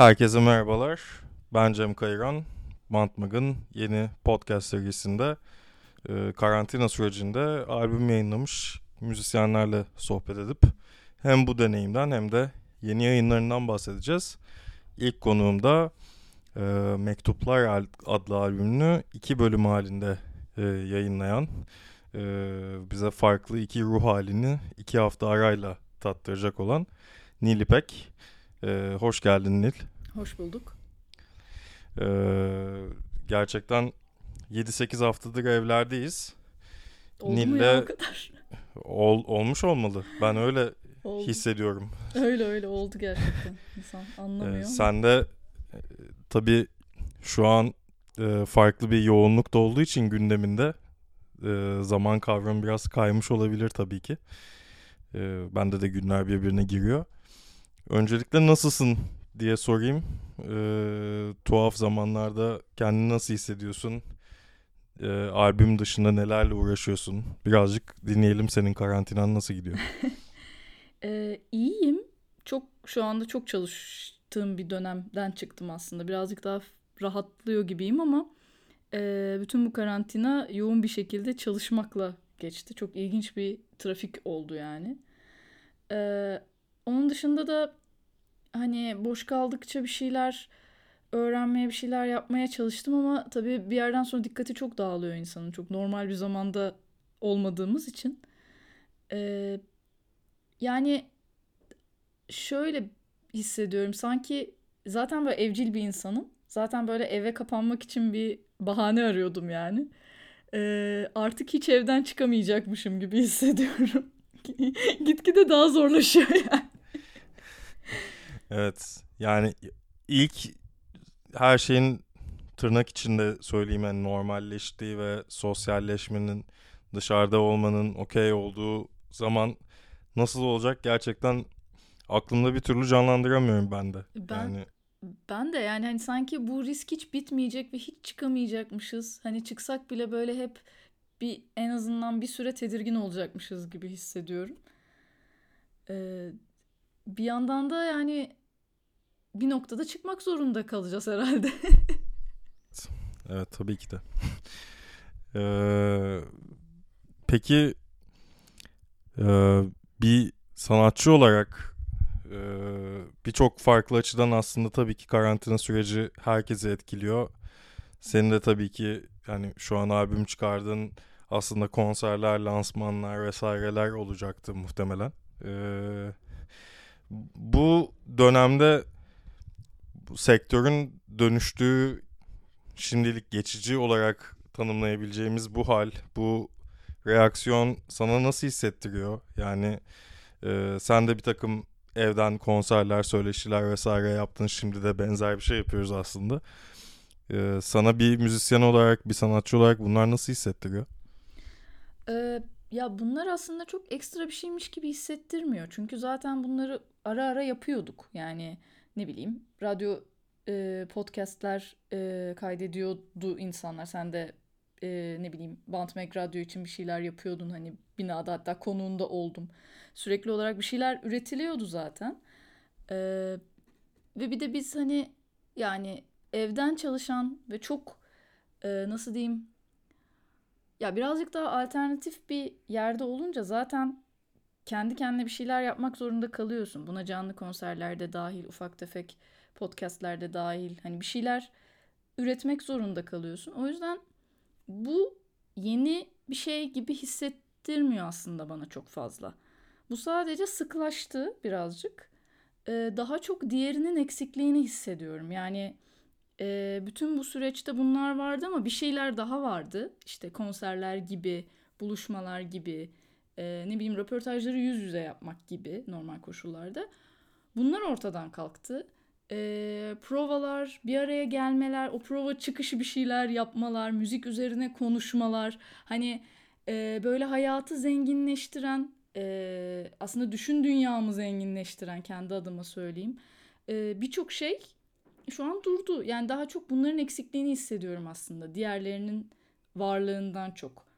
Herkese merhabalar. Ben Cem Kayıran. Bantmag'ın yeni podcast serisinde e, karantina sürecinde albüm yayınlamış müzisyenlerle sohbet edip hem bu deneyimden hem de yeni yayınlarından bahsedeceğiz. İlk konuğum da e, Mektuplar adlı albümünü iki bölüm halinde e, yayınlayan e, bize farklı iki ruh halini iki hafta arayla tattıracak olan Nil İpek. E, hoş geldin Nil. Hoş bulduk. Ee, gerçekten 7-8 haftadır evlerdeyiz. Oldu Nil'le... o kadar? Ol, olmuş olmalı. Ben öyle oldu. hissediyorum. Öyle öyle oldu gerçekten. İnsan anlamıyor. Ee, sen de e, tabii şu an e, farklı bir yoğunluk da olduğu için gündeminde e, zaman kavramı biraz kaymış olabilir tabii ki. E, bende de günler birbirine giriyor. Öncelikle nasılsın diye sorayım. Ee, tuhaf zamanlarda kendini nasıl hissediyorsun? Ee, albüm dışında nelerle uğraşıyorsun? Birazcık dinleyelim senin karantinan nasıl gidiyor? ee, iyiyim. Çok şu anda çok çalıştığım bir dönemden çıktım aslında. Birazcık daha rahatlıyor gibiyim ama e, bütün bu karantina yoğun bir şekilde çalışmakla geçti. Çok ilginç bir trafik oldu yani. Ee, onun dışında da hani boş kaldıkça bir şeyler öğrenmeye bir şeyler yapmaya çalıştım ama tabii bir yerden sonra dikkati çok dağılıyor insanın. Çok normal bir zamanda olmadığımız için. Ee, yani şöyle hissediyorum sanki zaten böyle evcil bir insanım. Zaten böyle eve kapanmak için bir bahane arıyordum yani. Ee, artık hiç evden çıkamayacakmışım gibi hissediyorum. Gitgide daha zorlaşıyor yani. Evet. Yani ilk her şeyin tırnak içinde söyleyeyim yani normalleştiği ve sosyalleşmenin dışarıda olmanın okey olduğu zaman nasıl olacak gerçekten aklımda bir türlü canlandıramıyorum ben de. Ben yani... ben de yani hani sanki bu risk hiç bitmeyecek ve hiç çıkamayacakmışız. Hani çıksak bile böyle hep bir en azından bir süre tedirgin olacakmışız gibi hissediyorum. Ee, bir yandan da yani bir noktada çıkmak zorunda kalacağız herhalde. evet tabii ki de. ee, peki e, bir sanatçı olarak e, birçok farklı açıdan aslında tabii ki karantina süreci herkesi etkiliyor. Senin de tabii ki yani şu an albüm çıkardın aslında konserler, lansmanlar vesaireler olacaktı muhtemelen. Ee, bu dönemde sektörün dönüştüğü şimdilik geçici olarak tanımlayabileceğimiz bu hal, bu reaksiyon sana nasıl hissettiriyor? Yani e, sen de bir takım evden konserler, söyleşiler vesaire yaptın. Şimdi de benzer bir şey yapıyoruz aslında. E, sana bir müzisyen olarak, bir sanatçı olarak bunlar nasıl hissettiriyor? Ee, ya bunlar aslında çok ekstra bir şeymiş gibi hissettirmiyor. Çünkü zaten bunları ara ara yapıyorduk. Yani ne bileyim radyo e, podcastler e, kaydediyordu insanlar. Sen de e, ne bileyim Bantmek Radyo için bir şeyler yapıyordun. Hani binada hatta konuğunda oldum. Sürekli olarak bir şeyler üretiliyordu zaten. E, ve bir de biz hani yani evden çalışan ve çok e, nasıl diyeyim ya birazcık daha alternatif bir yerde olunca zaten kendi kendine bir şeyler yapmak zorunda kalıyorsun. Buna canlı konserlerde dahil, ufak tefek podcastlerde dahil. Hani bir şeyler üretmek zorunda kalıyorsun. O yüzden bu yeni bir şey gibi hissettirmiyor aslında bana çok fazla. Bu sadece sıklaştı birazcık. Ee, daha çok diğerinin eksikliğini hissediyorum. Yani e, bütün bu süreçte bunlar vardı ama bir şeyler daha vardı. İşte konserler gibi, buluşmalar gibi, e, ne bileyim röportajları yüz yüze yapmak gibi normal koşullarda. Bunlar ortadan kalktı. E, provalar, bir araya gelmeler, o prova çıkışı bir şeyler yapmalar, müzik üzerine konuşmalar. Hani e, böyle hayatı zenginleştiren, e, aslında düşün dünyamı zenginleştiren kendi adıma söyleyeyim. E, Birçok şey şu an durdu. Yani daha çok bunların eksikliğini hissediyorum aslında. Diğerlerinin varlığından çok.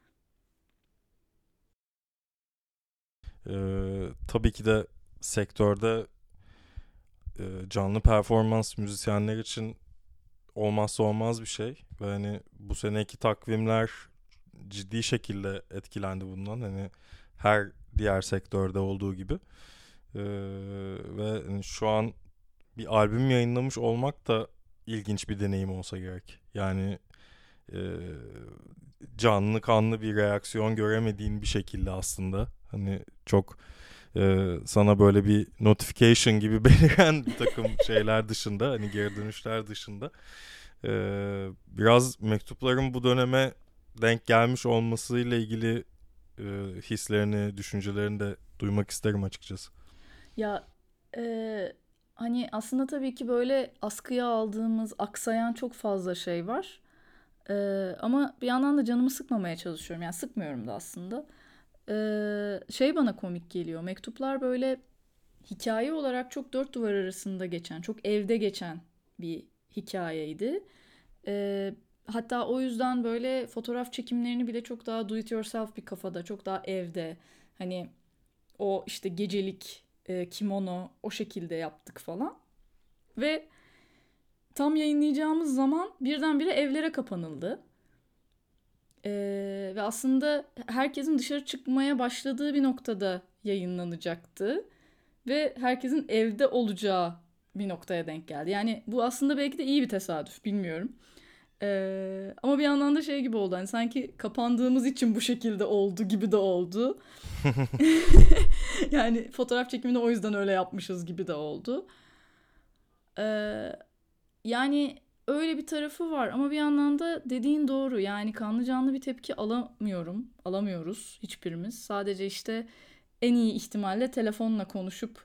Ee, tabii ki de sektörde e, canlı performans müzisyenler için olmazsa olmaz bir şey. Ve hani bu seneki takvimler ciddi şekilde etkilendi bundan. Hani her diğer sektörde olduğu gibi. Ee, ve hani şu an bir albüm yayınlamış olmak da ilginç bir deneyim olsa gerek. Yani e, canlı kanlı bir reaksiyon göremediğin bir şekilde aslında. Hani çok e, sana böyle bir notification gibi beliren bir takım şeyler dışında hani geri dönüşler dışında e, biraz mektupların bu döneme denk gelmiş olmasıyla ilgili e, hislerini, düşüncelerini de duymak isterim açıkçası. Ya e, hani aslında tabii ki böyle askıya aldığımız, aksayan çok fazla şey var. E, ama bir yandan da canımı sıkmamaya çalışıyorum. Yani sıkmıyorum da aslında. E, şey bana komik geliyor. Mektuplar böyle hikaye olarak çok dört duvar arasında geçen, çok evde geçen bir hikayeydi. E, hatta o yüzden böyle fotoğraf çekimlerini bile çok daha do it yourself bir kafada, çok daha evde. Hani o işte gecelik e, kimono o şekilde yaptık falan. Ve tam yayınlayacağımız zaman birdenbire evlere kapanıldı. Ee, ve aslında herkesin dışarı çıkmaya başladığı bir noktada yayınlanacaktı. Ve herkesin evde olacağı bir noktaya denk geldi. Yani bu aslında belki de iyi bir tesadüf bilmiyorum. Ee, ama bir yandan da şey gibi oldu. Hani sanki kapandığımız için bu şekilde oldu gibi de oldu. yani fotoğraf çekimini o yüzden öyle yapmışız gibi de oldu. Ee, yani öyle bir tarafı var ama bir yandan da dediğin doğru. Yani kanlı canlı bir tepki alamıyorum. Alamıyoruz hiçbirimiz. Sadece işte en iyi ihtimalle telefonla konuşup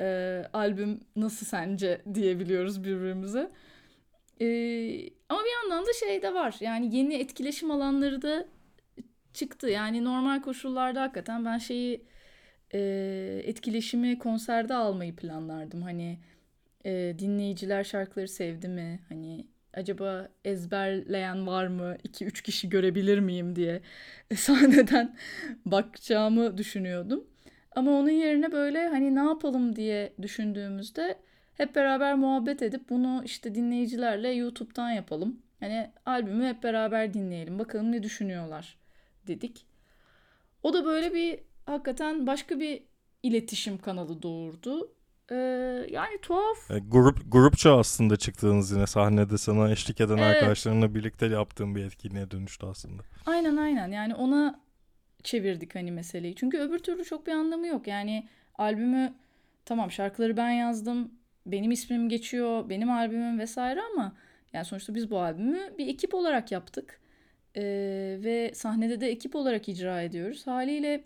e, albüm nasıl sence diyebiliyoruz birbirimize. Ee, ama bir yandan da şey de var. Yani yeni etkileşim alanları da çıktı. Yani normal koşullarda hakikaten ben şeyi e, etkileşimi konserde almayı planlardım. Hani e, dinleyiciler şarkıları sevdi mi? Hani acaba ezberleyen var mı? 2-3 kişi görebilir miyim diye sahneden bakacağımı düşünüyordum. Ama onun yerine böyle hani ne yapalım diye düşündüğümüzde hep beraber muhabbet edip bunu işte dinleyicilerle YouTube'dan yapalım. Hani albümü hep beraber dinleyelim. Bakalım ne düşünüyorlar dedik. O da böyle bir hakikaten başka bir iletişim kanalı doğurdu. Ee, yani tuhaf. E, grup grupça aslında çıktığınız yine sahnede sana eşlik eden evet. arkadaşlarınla birlikte yaptığın bir etkinliğe dönüştü aslında. Aynen aynen. Yani ona çevirdik hani meseleyi. Çünkü öbür türlü çok bir anlamı yok. Yani albümü tamam şarkıları ben yazdım benim ismim geçiyor, benim albümüm vesaire ama yani sonuçta biz bu albümü bir ekip olarak yaptık. Ee, ve sahnede de ekip olarak icra ediyoruz. Haliyle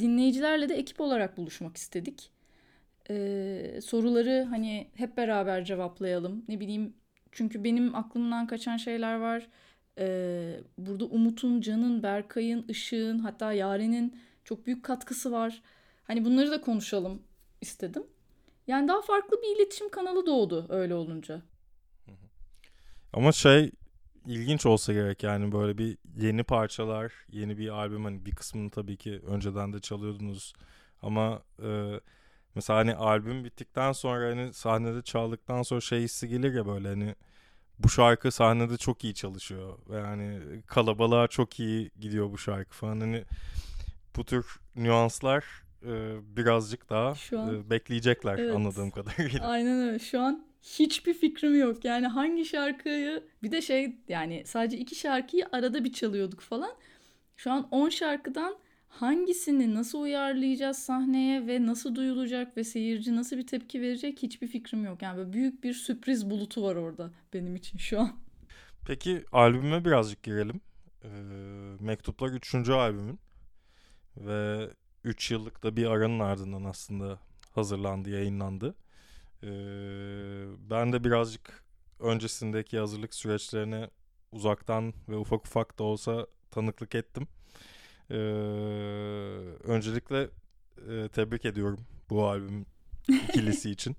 dinleyicilerle de ekip olarak buluşmak istedik. Ee, soruları hani hep beraber cevaplayalım. Ne bileyim çünkü benim aklımdan kaçan şeyler var. Ee, burada Umut'un, Can'ın, Berkay'ın, Işık'ın hatta Yaren'in çok büyük katkısı var. Hani bunları da konuşalım istedim. Yani daha farklı bir iletişim kanalı doğdu öyle olunca. Ama şey ilginç olsa gerek yani böyle bir yeni parçalar, yeni bir albüm hani bir kısmını tabii ki önceden de çalıyordunuz ama e, mesela hani albüm bittikten sonra hani sahnede çaldıktan sonra şey hissi gelir ya böyle hani bu şarkı sahnede çok iyi çalışıyor yani kalabalığa çok iyi gidiyor bu şarkı falan hani bu tür nüanslar e, birazcık daha Şu an, e, bekleyecekler evet, anladığım kadarıyla. Aynen öyle. Şu an hiçbir fikrim yok. Yani hangi şarkıyı bir de şey yani sadece iki şarkıyı arada bir çalıyorduk falan. Şu an 10 şarkıdan hangisini nasıl uyarlayacağız sahneye ve nasıl duyulacak ve seyirci nasıl bir tepki verecek hiçbir fikrim yok. Yani böyle büyük bir sürpriz bulutu var orada benim için şu an. Peki albüme birazcık girelim. Ee, Mektuplar 3. albümün ve 3 yıllık da bir aranın ardından aslında hazırlandı, yayınlandı. Ee, ben de birazcık öncesindeki hazırlık süreçlerine uzaktan ve ufak ufak da olsa tanıklık ettim. Ee, öncelikle e, tebrik ediyorum bu albüm ikilisi için.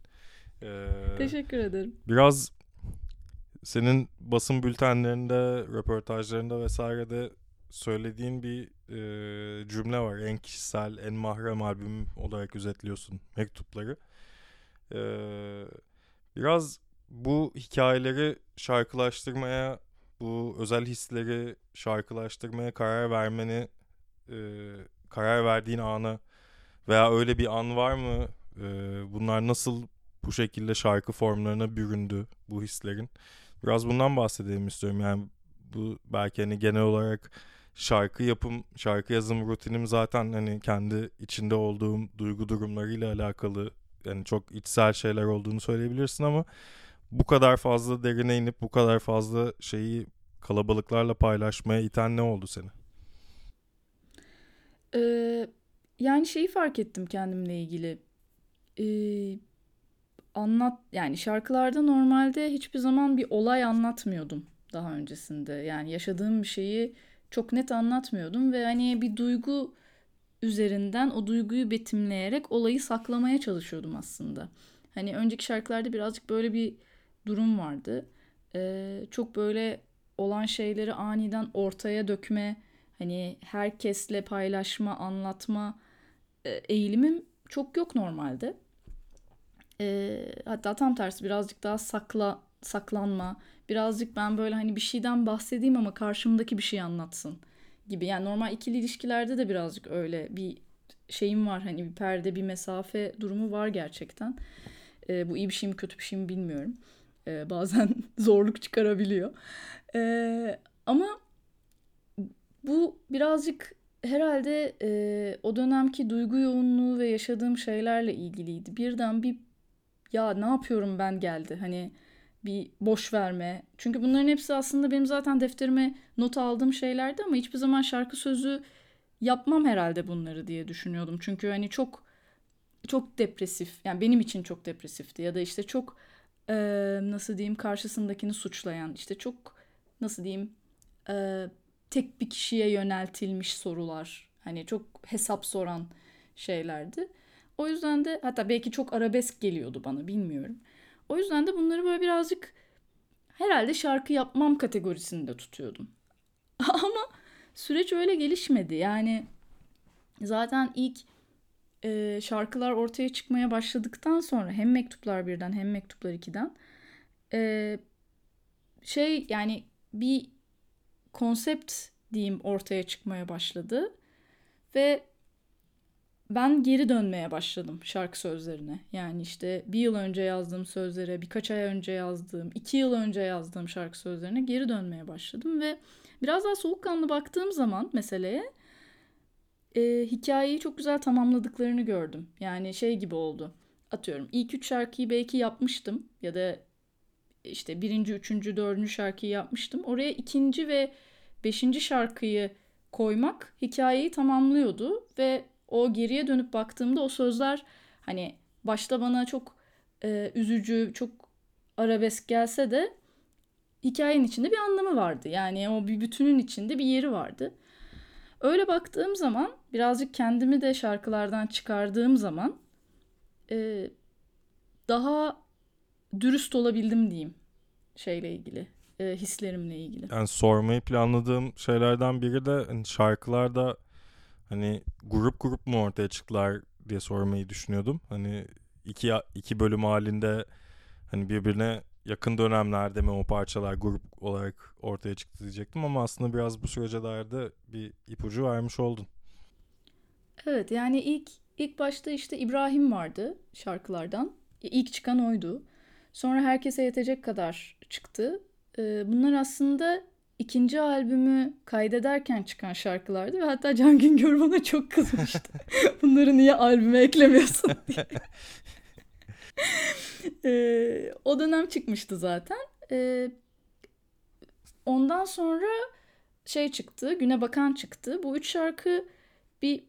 Ee, Teşekkür ederim. Biraz senin basın bültenlerinde, röportajlarında vesairede söylediğin bir e, cümle var. En kişisel, en mahrem albüm olarak özetliyorsun mektupları. Ee, biraz bu hikayeleri şarkılaştırmaya, bu özel hisleri şarkılaştırmaya karar vermeni, e, karar verdiğin anı veya öyle bir an var mı? E, bunlar nasıl bu şekilde şarkı formlarına büründü bu hislerin? Biraz bundan bahsedelim istiyorum. Yani bu belki hani genel olarak şarkı yapım, şarkı yazım rutinim zaten hani kendi içinde olduğum duygu durumlarıyla alakalı yani çok içsel şeyler olduğunu söyleyebilirsin ama bu kadar fazla derine inip bu kadar fazla şeyi kalabalıklarla paylaşmaya iten ne oldu seni? Ee, yani şeyi fark ettim kendimle ilgili. Ee, anlat yani şarkılarda normalde hiçbir zaman bir olay anlatmıyordum daha öncesinde. Yani yaşadığım bir şeyi çok net anlatmıyordum ve hani bir duygu üzerinden o duyguyu betimleyerek olayı saklamaya çalışıyordum aslında. Hani önceki şarkılarda birazcık böyle bir durum vardı. Ee, çok böyle olan şeyleri aniden ortaya dökme, hani herkesle paylaşma, anlatma e, eğilimim çok yok normalde. E, hatta tam tersi birazcık daha sakla saklanma. Birazcık ben böyle hani bir şeyden bahsedeyim ama karşımdaki bir şey anlatsın gibi. Yani normal ikili ilişkilerde de birazcık öyle bir şeyim var. Hani bir perde, bir mesafe durumu var gerçekten. E, bu iyi bir şey mi kötü bir şey mi bilmiyorum. E, bazen zorluk çıkarabiliyor. E, ama bu birazcık herhalde e, o dönemki duygu yoğunluğu ve yaşadığım şeylerle ilgiliydi. Birden bir ya ne yapıyorum ben geldi. Hani bir boş verme. Çünkü bunların hepsi aslında benim zaten defterime not aldığım şeylerdi ama hiçbir zaman şarkı sözü yapmam herhalde bunları diye düşünüyordum. Çünkü hani çok çok depresif. Yani benim için çok depresifti ya da işte çok e, nasıl diyeyim karşısındakini suçlayan işte çok nasıl diyeyim e, tek bir kişiye yöneltilmiş sorular. Hani çok hesap soran şeylerdi. O yüzden de hatta belki çok arabesk geliyordu bana bilmiyorum. O yüzden de bunları böyle birazcık herhalde şarkı yapmam kategorisinde tutuyordum. Ama süreç öyle gelişmedi. Yani zaten ilk e, şarkılar ortaya çıkmaya başladıktan sonra hem mektuplar birden hem mektuplar ikiden e, şey yani bir konsept diyeyim ortaya çıkmaya başladı ve ben geri dönmeye başladım şarkı sözlerine. Yani işte bir yıl önce yazdığım sözlere, birkaç ay önce yazdığım, iki yıl önce yazdığım şarkı sözlerine geri dönmeye başladım ve biraz daha soğukkanlı baktığım zaman meseleye e, hikayeyi çok güzel tamamladıklarını gördüm. Yani şey gibi oldu. Atıyorum ilk üç şarkıyı belki yapmıştım ya da işte birinci, üçüncü, dördüncü şarkıyı yapmıştım. Oraya ikinci ve beşinci şarkıyı koymak hikayeyi tamamlıyordu ve o geriye dönüp baktığımda o sözler hani başta bana çok e, üzücü, çok arabesk gelse de hikayenin içinde bir anlamı vardı. Yani o bir bütünün içinde bir yeri vardı. Öyle baktığım zaman birazcık kendimi de şarkılardan çıkardığım zaman e, daha dürüst olabildim diyeyim şeyle ilgili, e, hislerimle ilgili. Yani sormayı planladığım şeylerden biri de hani şarkılarda hani grup grup mu ortaya çıktılar diye sormayı düşünüyordum. Hani iki iki bölüm halinde hani birbirine yakın dönemlerde mi o parçalar grup olarak ortaya çıktı diyecektim ama aslında biraz bu sürece dair de bir ipucu vermiş oldun. Evet yani ilk ilk başta işte İbrahim vardı şarkılardan. İlk çıkan oydu. Sonra herkese yetecek kadar çıktı. Ee, bunlar aslında ikinci albümü kaydederken çıkan şarkılardı ve hatta Can Güngör bana çok kızmıştı. Bunları niye albüme eklemiyorsun diye. ee, o dönem çıkmıştı zaten. Ee, ondan sonra şey çıktı, Güne Bakan çıktı. Bu üç şarkı bir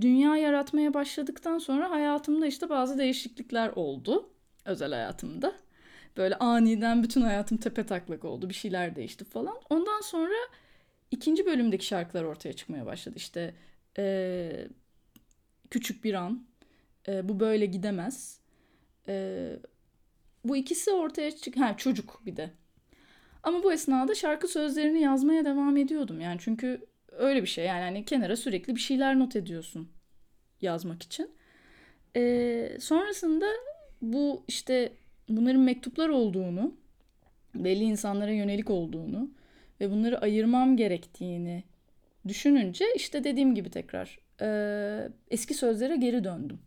dünya yaratmaya başladıktan sonra hayatımda işte bazı değişiklikler oldu. Özel hayatımda. Böyle aniden bütün hayatım tepe taklak oldu. Bir şeyler değişti falan. Ondan sonra ikinci bölümdeki şarkılar ortaya çıkmaya başladı. İşte ee, Küçük Bir An, e, Bu Böyle Gidemez. E, bu ikisi ortaya çık... Ha çocuk bir de. Ama bu esnada şarkı sözlerini yazmaya devam ediyordum. Yani çünkü öyle bir şey. Yani hani kenara sürekli bir şeyler not ediyorsun yazmak için. E, sonrasında bu işte bunların mektuplar olduğunu, belli insanlara yönelik olduğunu ve bunları ayırmam gerektiğini düşününce işte dediğim gibi tekrar e, eski sözlere geri döndüm.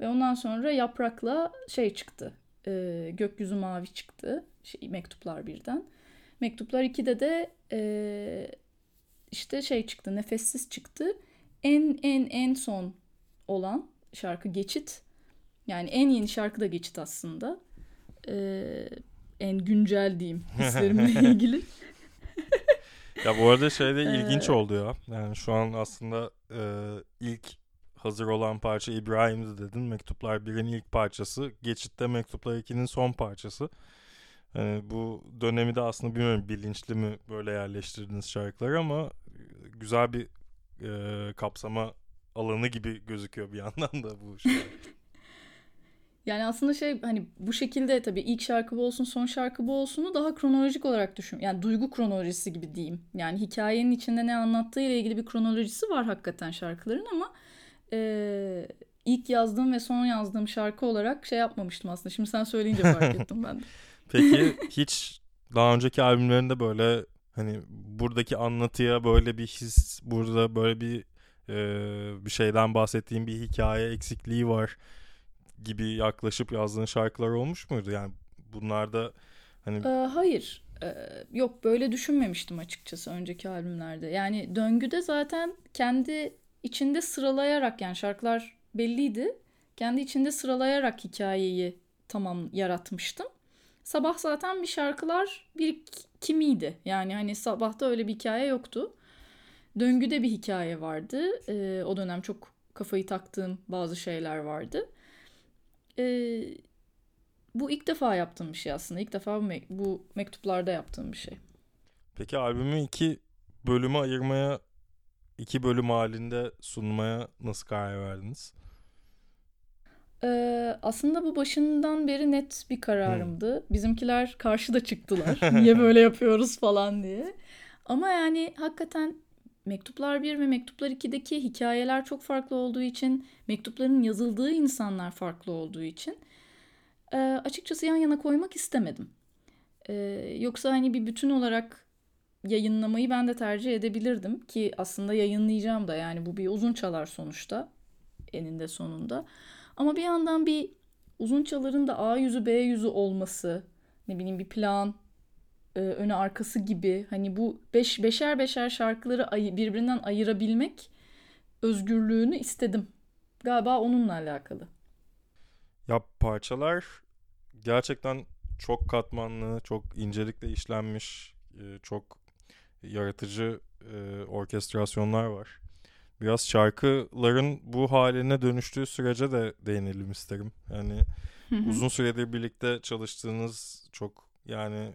Ve ondan sonra yaprakla şey çıktı. E, gökyüzü mavi çıktı. Şey, mektuplar birden. Mektuplar 2'de de e, işte şey çıktı. Nefessiz çıktı. En en en son olan şarkı Geçit. Yani en yeni şarkı da Geçit aslında. E, en güncel diyeyim hislerimle ilgili. ya bu arada şey de ilginç oldu ya. Yani şu an aslında e, ilk hazır olan parça İbrahim'di dedin. Mektuplar 1'in ilk parçası. Geçit'te Mektuplar 2'nin son parçası. Yani bu dönemi de aslında bilmiyorum bilinçli mi böyle yerleştirdiğiniz şarkılar ama güzel bir e, kapsama alanı gibi gözüküyor bir yandan da bu şey. Yani aslında şey hani bu şekilde tabii ilk şarkı bu olsun son şarkı bu olsunu daha kronolojik olarak düşün. Yani duygu kronolojisi gibi diyeyim. Yani hikayenin içinde ne anlattığı ile ilgili bir kronolojisi var hakikaten şarkıların ama e, ilk yazdığım ve son yazdığım şarkı olarak şey yapmamıştım aslında. Şimdi sen söyleyince fark ettim ben de. Peki hiç daha önceki albümlerinde böyle hani buradaki anlatıya böyle bir his, burada böyle bir e, bir şeyden bahsettiğim bir hikaye eksikliği var gibi yaklaşıp yazdığın şarkılar olmuş muydu? Yani bunlarda hani... Ee, hayır. Ee, yok böyle düşünmemiştim açıkçası önceki albümlerde. Yani döngüde zaten kendi içinde sıralayarak yani şarkılar belliydi. Kendi içinde sıralayarak hikayeyi tamam yaratmıştım. Sabah zaten bir şarkılar bir kimiydi. Yani hani sabahta öyle bir hikaye yoktu. Döngüde bir hikaye vardı. Ee, o dönem çok kafayı taktığım bazı şeyler vardı. Ee, bu ilk defa yaptığım bir şey aslında. İlk defa bu, me- bu mektuplarda yaptığım bir şey. Peki albümü iki bölüme ayırmaya, iki bölüm halinde sunmaya nasıl karar verdiniz? Ee, aslında bu başından beri net bir kararımdı. Hmm. Bizimkiler karşıda çıktılar. Niye böyle yapıyoruz falan diye. Ama yani hakikaten Mektuplar 1 ve Mektuplar 2'deki hikayeler çok farklı olduğu için, mektupların yazıldığı insanlar farklı olduğu için e, açıkçası yan yana koymak istemedim. E, yoksa hani bir bütün olarak yayınlamayı ben de tercih edebilirdim ki aslında yayınlayacağım da yani bu bir uzun çalar sonuçta eninde sonunda. Ama bir yandan bir uzun çaların da A yüzü B yüzü olması, ne bileyim bir plan, e, önü arkası gibi hani bu beş, beşer beşer şarkıları ay- birbirinden ayırabilmek özgürlüğünü istedim. Galiba onunla alakalı. Ya parçalar gerçekten çok katmanlı, çok incelikle işlenmiş, e, çok yaratıcı e, orkestrasyonlar var. Biraz şarkıların bu haline dönüştüğü sürece de değinelim isterim. Yani uzun süredir birlikte çalıştığınız çok yani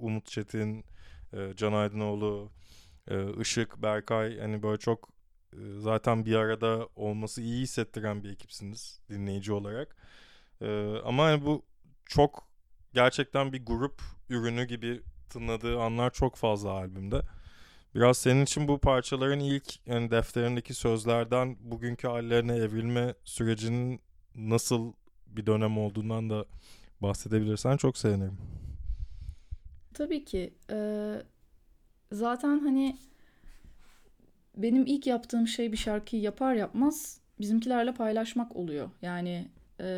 Umut Çetin, e, Can Aydınoğlu, e, Işık, Berkay hani böyle çok e, zaten bir arada olması iyi hissettiren bir ekipsiniz dinleyici olarak. E, ama hani bu çok gerçekten bir grup ürünü gibi tınladığı anlar çok fazla albümde. Biraz senin için bu parçaların ilk yani defterindeki sözlerden bugünkü hallerine evrilme sürecinin nasıl bir dönem olduğundan da bahsedebilirsen çok sevinirim. Tabii ki. Ee, zaten hani benim ilk yaptığım şey bir şarkıyı yapar yapmaz bizimkilerle paylaşmak oluyor. Yani e,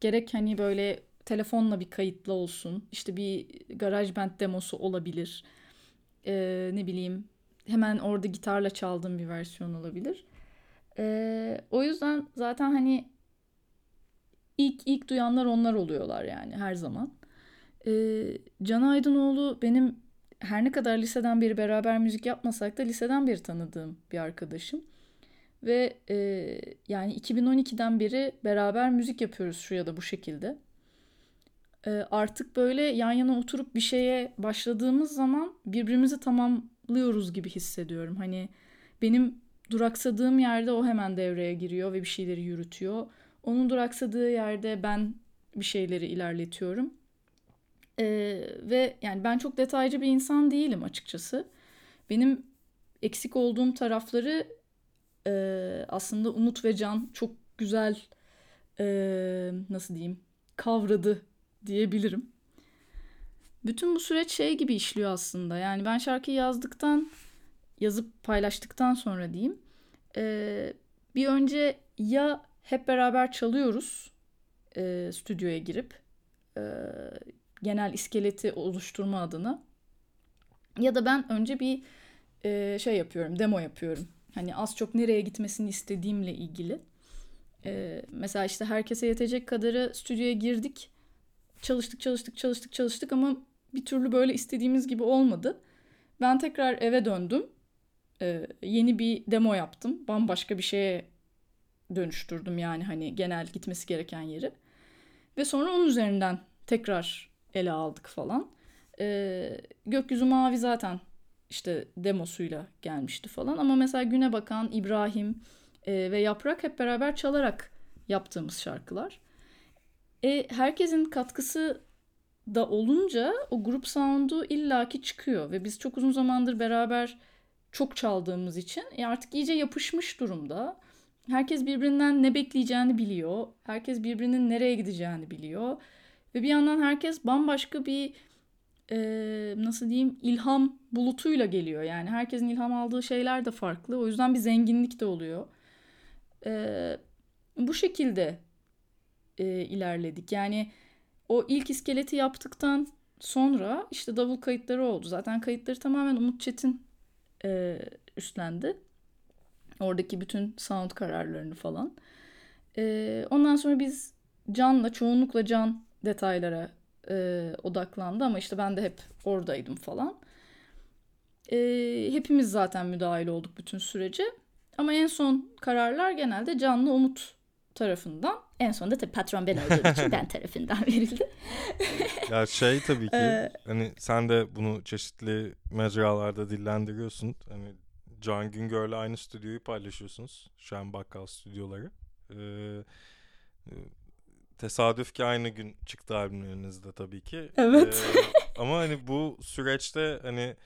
gerek hani böyle telefonla bir kayıtlı olsun. işte bir garaj band demosu olabilir. E, ne bileyim hemen orada gitarla çaldığım bir versiyon olabilir. E, o yüzden zaten hani ilk ilk duyanlar onlar oluyorlar yani her zaman. Ee, Can Aydınoğlu benim her ne kadar liseden beri beraber müzik yapmasak da liseden beri tanıdığım bir arkadaşım. Ve e, yani 2012'den beri beraber müzik yapıyoruz şu ya da bu şekilde. E, artık böyle yan yana oturup bir şeye başladığımız zaman birbirimizi tamamlıyoruz gibi hissediyorum. Hani benim duraksadığım yerde o hemen devreye giriyor ve bir şeyleri yürütüyor. Onun duraksadığı yerde ben bir şeyleri ilerletiyorum. Ee, ve yani ben çok detaycı bir insan değilim açıkçası. Benim eksik olduğum tarafları e, aslında Umut ve Can çok güzel e, nasıl diyeyim kavradı diyebilirim. Bütün bu süreç şey gibi işliyor aslında. Yani ben şarkıyı yazdıktan, yazıp paylaştıktan sonra diyeyim. E, bir önce ya hep beraber çalıyoruz e, stüdyoya girip e, genel iskeleti oluşturma adına. Ya da ben önce bir e, şey yapıyorum, demo yapıyorum. Hani az çok nereye gitmesini istediğimle ilgili. E, mesela işte herkese yetecek kadarı stüdyoya girdik. Çalıştık, çalıştık, çalıştık, çalıştık ama bir türlü böyle istediğimiz gibi olmadı. Ben tekrar eve döndüm. E, yeni bir demo yaptım. Bambaşka bir şeye dönüştürdüm yani hani genel gitmesi gereken yeri. Ve sonra onun üzerinden tekrar ele aldık falan. Ee, Gökyüzü Mavi zaten işte demosuyla gelmişti falan. Ama mesela Güne Bakan, İbrahim e, ve Yaprak hep beraber çalarak yaptığımız şarkılar. E, herkesin katkısı da olunca o grup sound'u illaki çıkıyor. Ve biz çok uzun zamandır beraber çok çaldığımız için e, artık iyice yapışmış durumda. Herkes birbirinden ne bekleyeceğini biliyor. Herkes birbirinin nereye gideceğini biliyor. Ve bir yandan herkes bambaşka bir e, nasıl diyeyim ilham bulutuyla geliyor. Yani herkesin ilham aldığı şeyler de farklı. O yüzden bir zenginlik de oluyor. E, bu şekilde e, ilerledik. Yani o ilk iskeleti yaptıktan sonra işte davul kayıtları oldu. Zaten kayıtları tamamen Umut Çetin e, üstlendi. Oradaki bütün sound kararlarını falan. E, ondan sonra biz Can'la, çoğunlukla Can detaylara e, odaklandı ama işte ben de hep oradaydım falan. E, hepimiz zaten müdahil olduk bütün sürece. Ama en son kararlar genelde Can'la Umut tarafından. En sonunda tabii patron ben olduğum için ben tarafından verildi. ya şey tabii ki hani sen de bunu çeşitli mecralarda dillendiriyorsun. Hani Can Güngör'le aynı stüdyoyu paylaşıyorsunuz. Şen Bakkal stüdyoları. Ee, tesadüf ki aynı gün çıktı albümlerinizde tabii ki. Evet. Ee, ama hani bu süreçte hani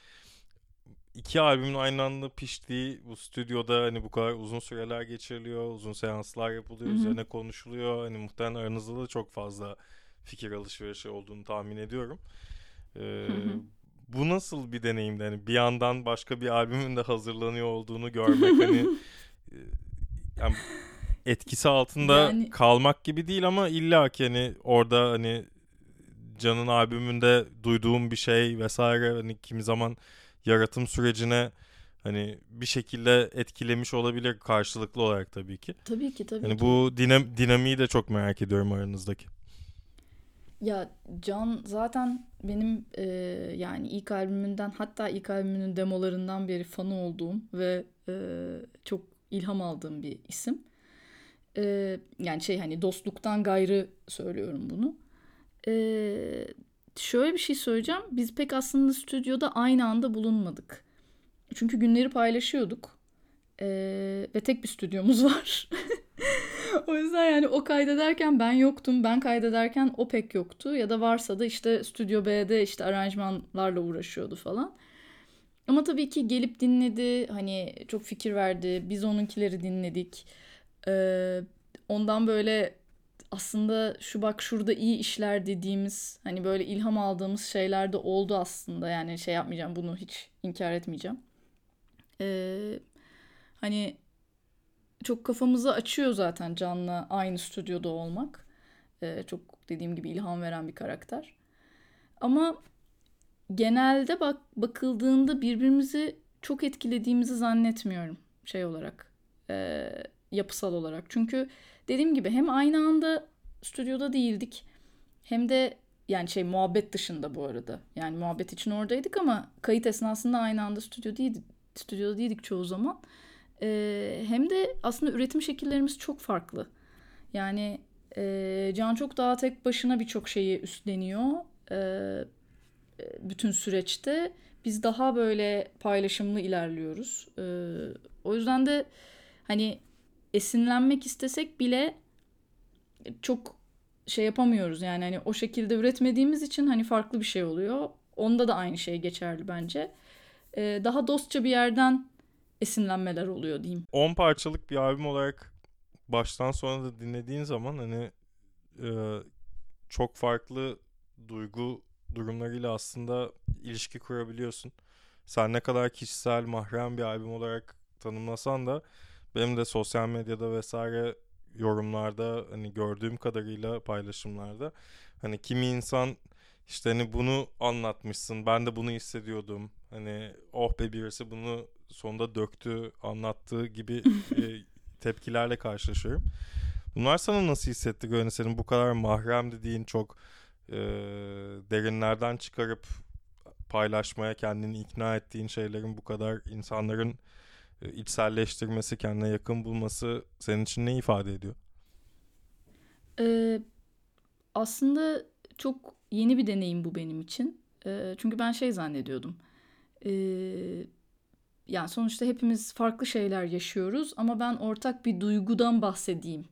iki albümün aynı anda piştiği bu stüdyoda hani bu kadar uzun süreler geçiriliyor, uzun seanslar yapılıyor, Hı-hı. üzerine konuşuluyor. Hani muhtemelen aranızda da çok fazla fikir alışverişi olduğunu tahmin ediyorum. Ee, bu nasıl bir deneyimdi? Hani bir yandan başka bir albümün de hazırlanıyor olduğunu görmek hani e, yani etkisi altında yani... kalmak gibi değil ama illa ki hani orada hani Can'ın albümünde duyduğum bir şey vesaire hani kimi zaman yaratım sürecine hani bir şekilde etkilemiş olabilir karşılıklı olarak tabii ki. Tabii ki tabii hani ki. bu dinam dinamiği de çok merak ediyorum aranızdaki. Ya Can zaten benim e, yani ilk albümünden hatta ilk albümünün demolarından beri fanı olduğum ve e, çok ilham aldığım bir isim. E, yani şey hani dostluktan gayrı söylüyorum bunu. E, şöyle bir şey söyleyeceğim. Biz pek aslında stüdyoda aynı anda bulunmadık. Çünkü günleri paylaşıyorduk. E, ve tek bir stüdyomuz var. o yüzden yani o kaydederken ben yoktum. Ben kaydederken o pek yoktu. Ya da varsa da işte Stüdyo B'de işte aranjmanlarla uğraşıyordu falan. Ama tabii ki gelip dinledi. Hani çok fikir verdi. Biz onunkileri dinledik. Ee, ondan böyle aslında şu bak şurada iyi işler dediğimiz hani böyle ilham aldığımız şeyler de oldu aslında. Yani şey yapmayacağım bunu hiç inkar etmeyeceğim. Ee, hani çok kafamızı açıyor zaten Can'la aynı stüdyoda olmak. Ee, çok dediğim gibi ilham veren bir karakter. Ama genelde bak bakıldığında birbirimizi çok etkilediğimizi zannetmiyorum şey olarak. E, yapısal olarak. Çünkü dediğim gibi hem aynı anda stüdyoda değildik hem de yani şey muhabbet dışında bu arada. Yani muhabbet için oradaydık ama kayıt esnasında aynı anda stüdyo değildik, stüdyoda değildik çoğu zaman. E, hem de aslında üretim şekillerimiz çok farklı. Yani e, Can çok daha tek başına birçok şeyi üstleniyor. E, bütün süreçte biz daha böyle paylaşımlı ilerliyoruz. E, o yüzden de hani esinlenmek istesek bile çok şey yapamıyoruz yani hani o şekilde üretmediğimiz için hani farklı bir şey oluyor. Onda da aynı şey geçerli bence. Ee, daha dostça bir yerden esinlenmeler oluyor diyeyim. 10 parçalık bir albüm olarak baştan sona da dinlediğin zaman hani e, çok farklı duygu durumlarıyla aslında ilişki kurabiliyorsun. Sen ne kadar kişisel, mahrem bir albüm olarak tanımlasan da benim de sosyal medyada vesaire yorumlarda hani gördüğüm kadarıyla paylaşımlarda hani kimi insan işte hani bunu anlatmışsın ben de bunu hissediyordum hani oh be birisi bunu sonunda döktü anlattığı gibi e, tepkilerle karşılaşıyorum. Bunlar sana nasıl hissettiriyor? Yani senin bu kadar mahrem dediğin çok e, derinlerden çıkarıp paylaşmaya kendini ikna ettiğin şeylerin bu kadar insanların içselleştirmesi, kendine yakın bulması senin için ne ifade ediyor? Ee, aslında çok yeni bir deneyim bu benim için. Ee, çünkü ben şey zannediyordum. Ee, yani sonuçta hepimiz farklı şeyler yaşıyoruz ama ben ortak bir duygudan bahsedeyim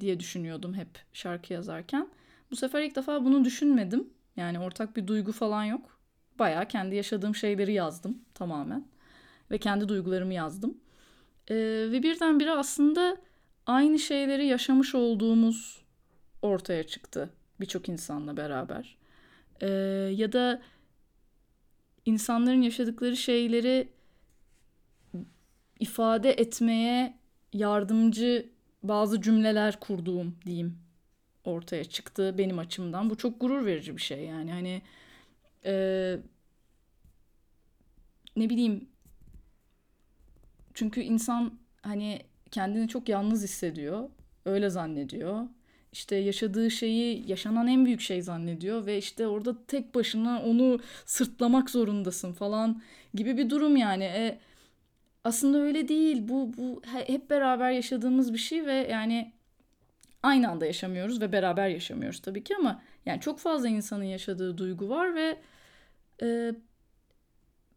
diye düşünüyordum hep şarkı yazarken. Bu sefer ilk defa bunu düşünmedim. Yani ortak bir duygu falan yok. Baya kendi yaşadığım şeyleri yazdım tamamen. Ve kendi duygularımı yazdım. Ee, ve birdenbire aslında aynı şeyleri yaşamış olduğumuz ortaya çıktı birçok insanla beraber. Ee, ya da insanların yaşadıkları şeyleri ifade etmeye yardımcı bazı cümleler kurduğum diyeyim ortaya çıktı benim açımdan. Bu çok gurur verici bir şey yani hani e, ne bileyim çünkü insan hani kendini çok yalnız hissediyor. Öyle zannediyor. İşte yaşadığı şeyi yaşanan en büyük şey zannediyor ve işte orada tek başına onu sırtlamak zorundasın falan gibi bir durum yani. E, aslında öyle değil. Bu bu hep beraber yaşadığımız bir şey ve yani aynı anda yaşamıyoruz ve beraber yaşamıyoruz tabii ki ama yani çok fazla insanın yaşadığı duygu var ve e,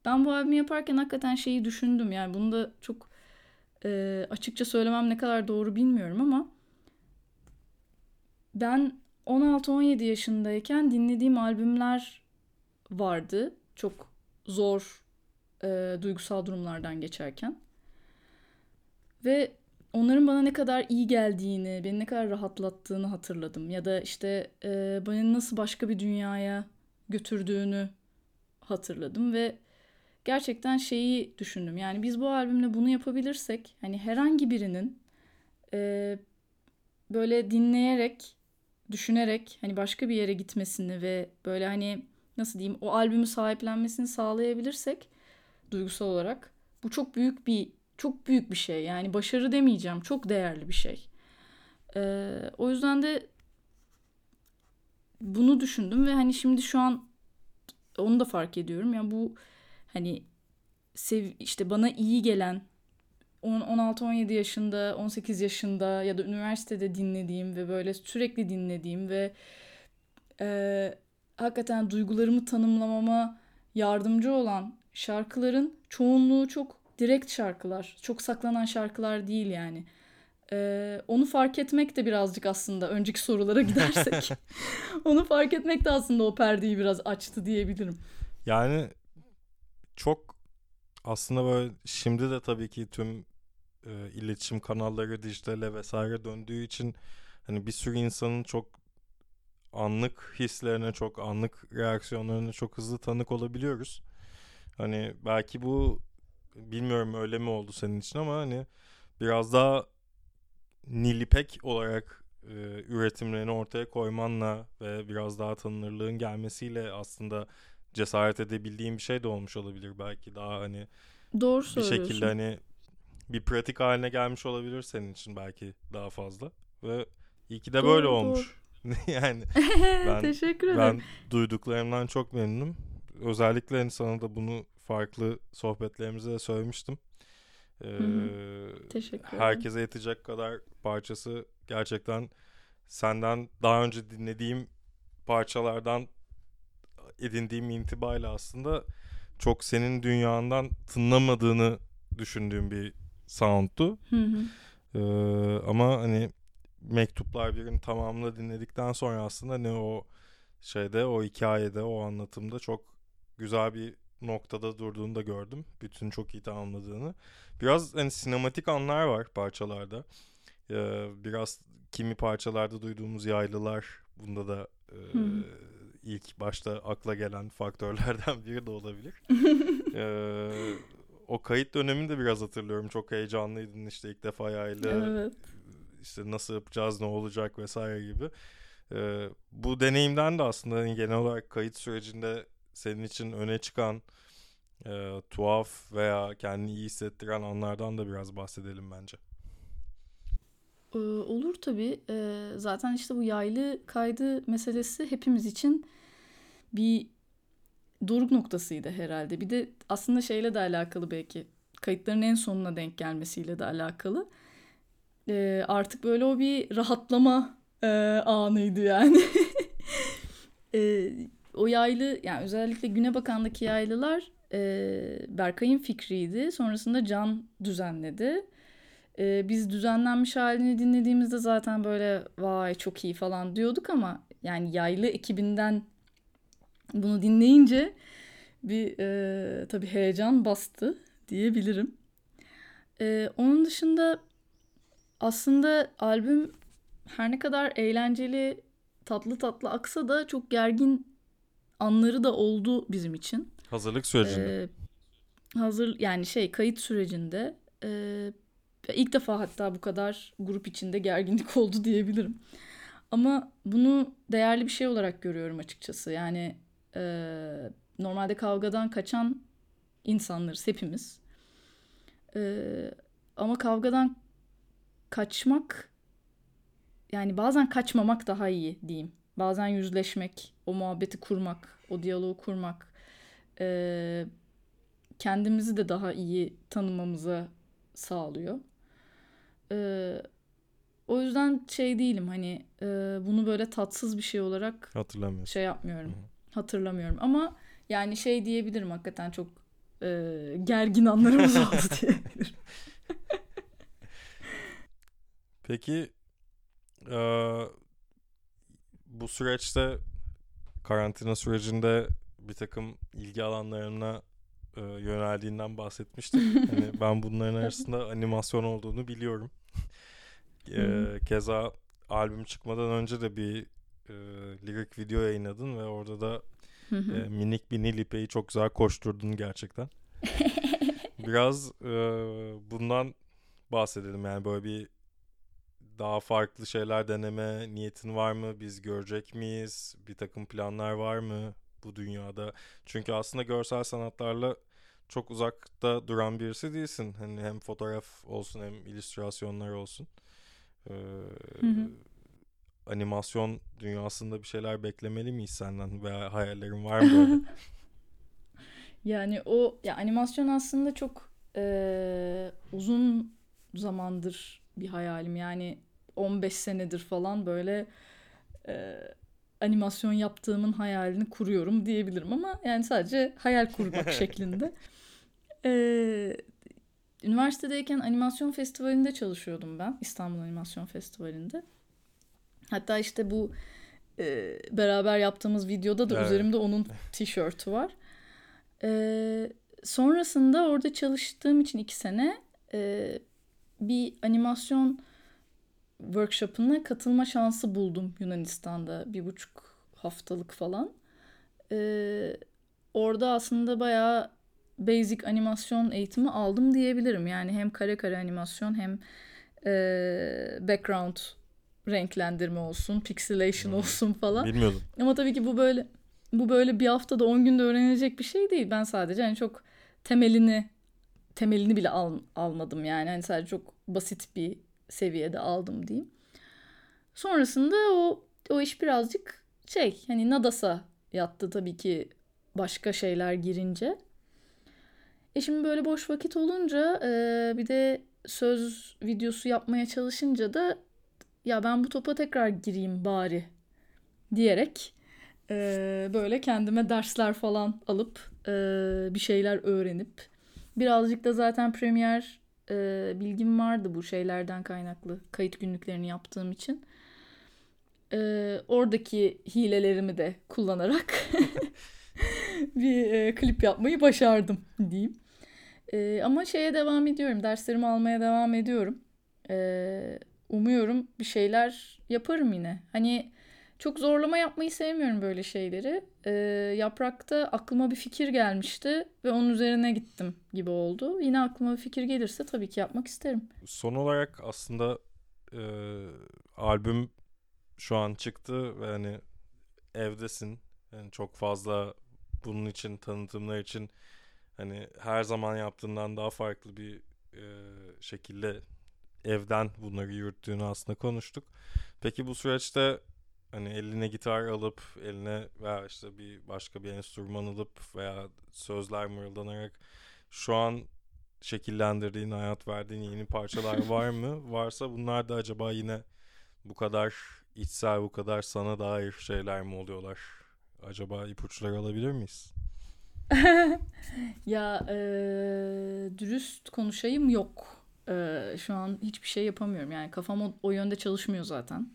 ben bu albümü yaparken hakikaten şeyi düşündüm. Yani bunu da çok e, açıkça söylemem ne kadar doğru bilmiyorum ama ben 16-17 yaşındayken dinlediğim albümler vardı. Çok zor e, duygusal durumlardan geçerken. Ve onların bana ne kadar iyi geldiğini, beni ne kadar rahatlattığını hatırladım. Ya da işte e, beni nasıl başka bir dünyaya götürdüğünü hatırladım ve gerçekten şeyi düşündüm. Yani biz bu albümle bunu yapabilirsek hani herhangi birinin e, böyle dinleyerek, düşünerek hani başka bir yere gitmesini ve böyle hani nasıl diyeyim o albümü sahiplenmesini sağlayabilirsek duygusal olarak bu çok büyük bir çok büyük bir şey. Yani başarı demeyeceğim. Çok değerli bir şey. Ee, o yüzden de bunu düşündüm ve hani şimdi şu an onu da fark ediyorum. Yani bu hani sev işte bana iyi gelen 16-17 yaşında, 18 yaşında ya da üniversitede dinlediğim ve böyle sürekli dinlediğim ve e, hakikaten duygularımı tanımlamama yardımcı olan şarkıların çoğunluğu çok direkt şarkılar. Çok saklanan şarkılar değil yani. Ee, onu fark etmek de birazcık aslında önceki sorulara gidersek. onu fark etmek de aslında o perdeyi biraz açtı diyebilirim. Yani çok aslında böyle şimdi de tabii ki tüm e, iletişim kanalları dijitale vesaire döndüğü için hani bir sürü insanın çok anlık hislerine çok anlık reaksiyonlarına çok hızlı tanık olabiliyoruz. Hani belki bu bilmiyorum öyle mi oldu senin için ama hani biraz daha nilipek olarak e, üretimlerini ortaya koymanla ve biraz daha tanınırlığın gelmesiyle aslında cesaret edebildiğim bir şey de olmuş olabilir belki daha hani Doğru bir şekilde hani bir pratik haline gelmiş olabilir senin için belki daha fazla ve iyi ki de doğru, böyle olmuş. yani ben, Teşekkür ederim. Ben duyduklarımdan çok memnunum. Özellikle hani sana da bunu farklı sohbetlerimizde de söylemiştim. Ee, Teşekkür ederim. Herkese yetecek kadar parçası gerçekten senden daha önce dinlediğim parçalardan edindiğim intibayla aslında çok senin dünyandan tınlamadığını düşündüğüm bir soundtu. Ee, ama hani mektuplar birin tamamını dinledikten sonra aslında ne o şeyde o hikayede o anlatımda çok güzel bir noktada durduğunu da gördüm. Bütün çok iyi tamamladığını. Biraz hani sinematik anlar var parçalarda. Ee, biraz kimi parçalarda duyduğumuz yaylılar bunda da e, ilk başta akla gelen faktörlerden biri de olabilir. ee, o kayıt dönemini de biraz hatırlıyorum. Çok heyecanlıydın işte ilk defa yaylı. Evet. İşte nasıl yapacağız, ne olacak vesaire gibi. Ee, bu deneyimden de aslında hani genel olarak kayıt sürecinde senin için öne çıkan e, tuhaf veya kendini iyi hissettiren anlardan da biraz bahsedelim bence. Ee, olur tabii. Ee, zaten işte bu yaylı kaydı meselesi hepimiz için bir doruk noktasıydı herhalde. Bir de aslında şeyle de alakalı belki. Kayıtların en sonuna denk gelmesiyle de alakalı. Ee, artık böyle o bir rahatlama e, anıydı yani. e, o yaylı yani özellikle Güne Bakan'daki yaylılar e, Berkay'ın fikriydi. Sonrasında Can düzenledi. E, biz düzenlenmiş halini dinlediğimizde zaten böyle vay çok iyi falan diyorduk ama yani yaylı ekibinden bunu dinleyince bir e, tabii heyecan bastı diyebilirim. E, onun dışında aslında albüm her ne kadar eğlenceli, tatlı tatlı aksa da çok gergin anları da oldu bizim için. Hazırlık sürecinde. Ee, hazır yani şey kayıt sürecinde e, ilk defa hatta bu kadar grup içinde gerginlik oldu diyebilirim. Ama bunu değerli bir şey olarak görüyorum açıkçası. Yani e, normalde kavgadan kaçan insanlarız hepimiz. E, ama kavgadan kaçmak yani bazen kaçmamak daha iyi diyeyim. Bazen yüzleşmek, o muhabbeti kurmak, o diyaloğu kurmak e, kendimizi de daha iyi tanımamıza sağlıyor. E, o yüzden şey değilim hani e, bunu böyle tatsız bir şey olarak şey yapmıyorum. Hı-hı. Hatırlamıyorum ama yani şey diyebilirim hakikaten çok e, gergin anlarımız oldu diyebilirim. Peki e, bu süreçte karantina sürecinde bir takım ilgi alanlarına e, yöneldiğinden bahsetmiştim. hani ben bunların arasında animasyon olduğunu biliyorum. e, keza albüm çıkmadan önce de bir e, lirik video yayınladın ve orada da e, minik bir Nilipe'yi çok güzel koşturdun gerçekten. Biraz e, bundan bahsedelim yani böyle bir daha farklı şeyler deneme niyetin var mı? Biz görecek miyiz? Bir takım planlar var mı bu dünyada? Çünkü aslında görsel sanatlarla çok uzakta duran birisi değilsin. Hani hem fotoğraf olsun hem illüstrasyonlar olsun. Ee, hı hı. Animasyon dünyasında bir şeyler beklemeli miyiz senden veya hayallerin var mı böyle? yani o ya animasyon aslında çok e, uzun zamandır bir hayalim. Yani 15 senedir falan böyle e, animasyon yaptığımın hayalini kuruyorum diyebilirim ama yani sadece hayal kurmak şeklinde. E, üniversitedeyken animasyon festivalinde çalışıyordum ben. İstanbul Animasyon Festivali'nde. Hatta işte bu e, beraber yaptığımız videoda da evet. üzerimde onun tişörtü var. E, sonrasında orada çalıştığım için iki sene e, bir animasyon workshop'ına katılma şansı buldum Yunanistan'da bir buçuk haftalık falan. Ee, orada aslında bayağı basic animasyon eğitimi aldım diyebilirim. Yani hem kare kare animasyon hem e, background renklendirme olsun, pixelation hmm. olsun falan. Bilmiyordum. Ama tabii ki bu böyle bu böyle bir haftada 10 günde öğrenilecek bir şey değil. Ben sadece hani çok temelini temelini bile al, almadım yani. Hani sadece çok basit bir seviyede aldım diyeyim. Sonrasında o o iş birazcık şey hani Nadas'a yattı tabii ki başka şeyler girince. E şimdi böyle boş vakit olunca e, bir de söz videosu yapmaya çalışınca da ya ben bu topa tekrar gireyim bari diyerek e, böyle kendime dersler falan alıp e, bir şeyler öğrenip birazcık da zaten Premiere e, bilgim vardı bu şeylerden kaynaklı kayıt günlüklerini yaptığım için. E, oradaki hilelerimi de kullanarak bir e, klip yapmayı başardım diyeyim. E, ama şeye devam ediyorum. Derslerimi almaya devam ediyorum. E, umuyorum bir şeyler yaparım yine. Hani çok zorlama yapmayı sevmiyorum böyle şeyleri. Ee, yaprakta aklıma bir fikir gelmişti ve onun üzerine gittim gibi oldu. Yine aklıma bir fikir gelirse tabii ki yapmak isterim. Son olarak aslında e, albüm şu an çıktı ve hani evdesin. Yani çok fazla bunun için tanıtımlar için hani her zaman yaptığından daha farklı bir e, şekilde evden bunları yürüttüğünü aslında konuştuk. Peki bu süreçte hani eline gitar alıp eline veya işte bir başka bir enstrüman alıp veya sözler mırıldanarak şu an şekillendirdiğin, hayat verdiğin yeni parçalar var mı? Varsa bunlar da acaba yine bu kadar içsel, bu kadar sana dair şeyler mi oluyorlar? Acaba ipuçları alabilir miyiz? ya e, dürüst konuşayım yok. E, şu an hiçbir şey yapamıyorum. Yani kafam o, o yönde çalışmıyor zaten.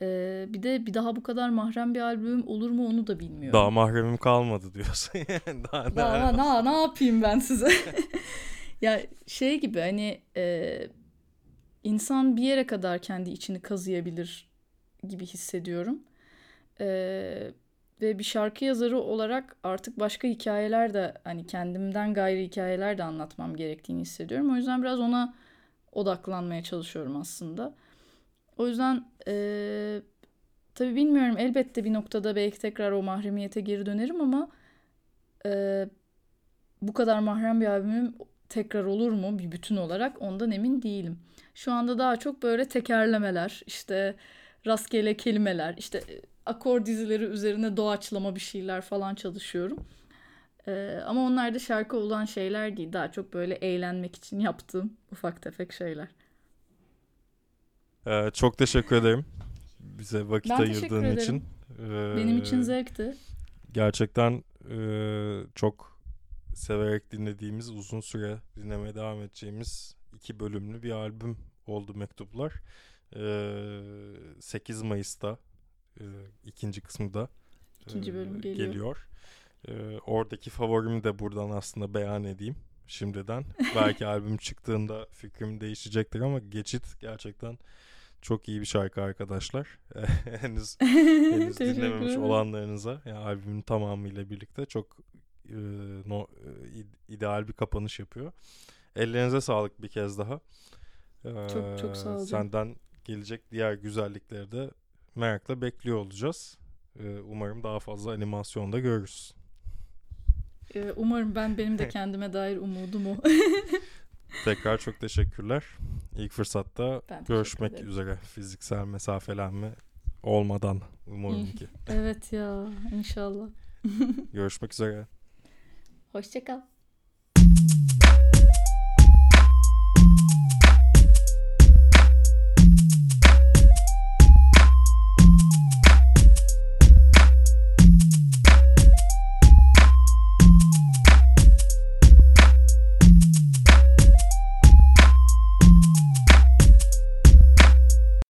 E, bir de bir daha bu kadar mahrem bir albüm olur mu onu da bilmiyorum. Daha mahremim kalmadı diyorsun. daha, daha, daha ne yapayım ben size? ya şey gibi hani e, insan bir yere kadar kendi içini kazıyabilir gibi hissediyorum. Eee ve bir şarkı yazarı olarak artık başka hikayeler de hani kendimden gayri hikayeler de anlatmam gerektiğini hissediyorum. O yüzden biraz ona odaklanmaya çalışıyorum aslında. O yüzden ee, tabii bilmiyorum elbette bir noktada belki tekrar o mahremiyete geri dönerim ama e, bu kadar mahrem bir albümüm tekrar olur mu bir bütün olarak ondan emin değilim. Şu anda daha çok böyle tekerlemeler işte rastgele kelimeler işte akor dizileri üzerine doğaçlama bir şeyler falan çalışıyorum. Ee, ama onlar da şarkı olan şeyler değil. Daha çok böyle eğlenmek için yaptığım ufak tefek şeyler. Ee, çok teşekkür ederim. Bize vakit ben ayırdığın için. Ee, Benim için zevkti. Gerçekten e, çok severek dinlediğimiz, uzun süre dinlemeye devam edeceğimiz iki bölümlü bir albüm oldu Mektuplar. Ee, 8 Mayıs'ta e, ikinci kısmı da ikinci e, bölüm geliyor. geliyor. E, oradaki favorimi de buradan aslında beyan edeyim şimdiden. Belki albüm çıktığında fikrim değişecektir ama Geçit gerçekten çok iyi bir şarkı arkadaşlar. henüz henüz dinlememiş olanlarınıza yani albümün tamamıyla birlikte çok e, no, e, ideal bir kapanış yapıyor. Ellerinize sağlık bir kez daha. Çok çok sağ olun. Senden gelecek diğer güzellikleri de merakla bekliyor olacağız. Ee, umarım daha fazla animasyonda görürüz. Ee, umarım ben benim de kendime dair umudum o. Tekrar çok teşekkürler. İlk fırsatta ben görüşmek üzere. Fiziksel mesafelenme olmadan umarım ki. evet ya inşallah. Görüşmek üzere. Hoşçakal.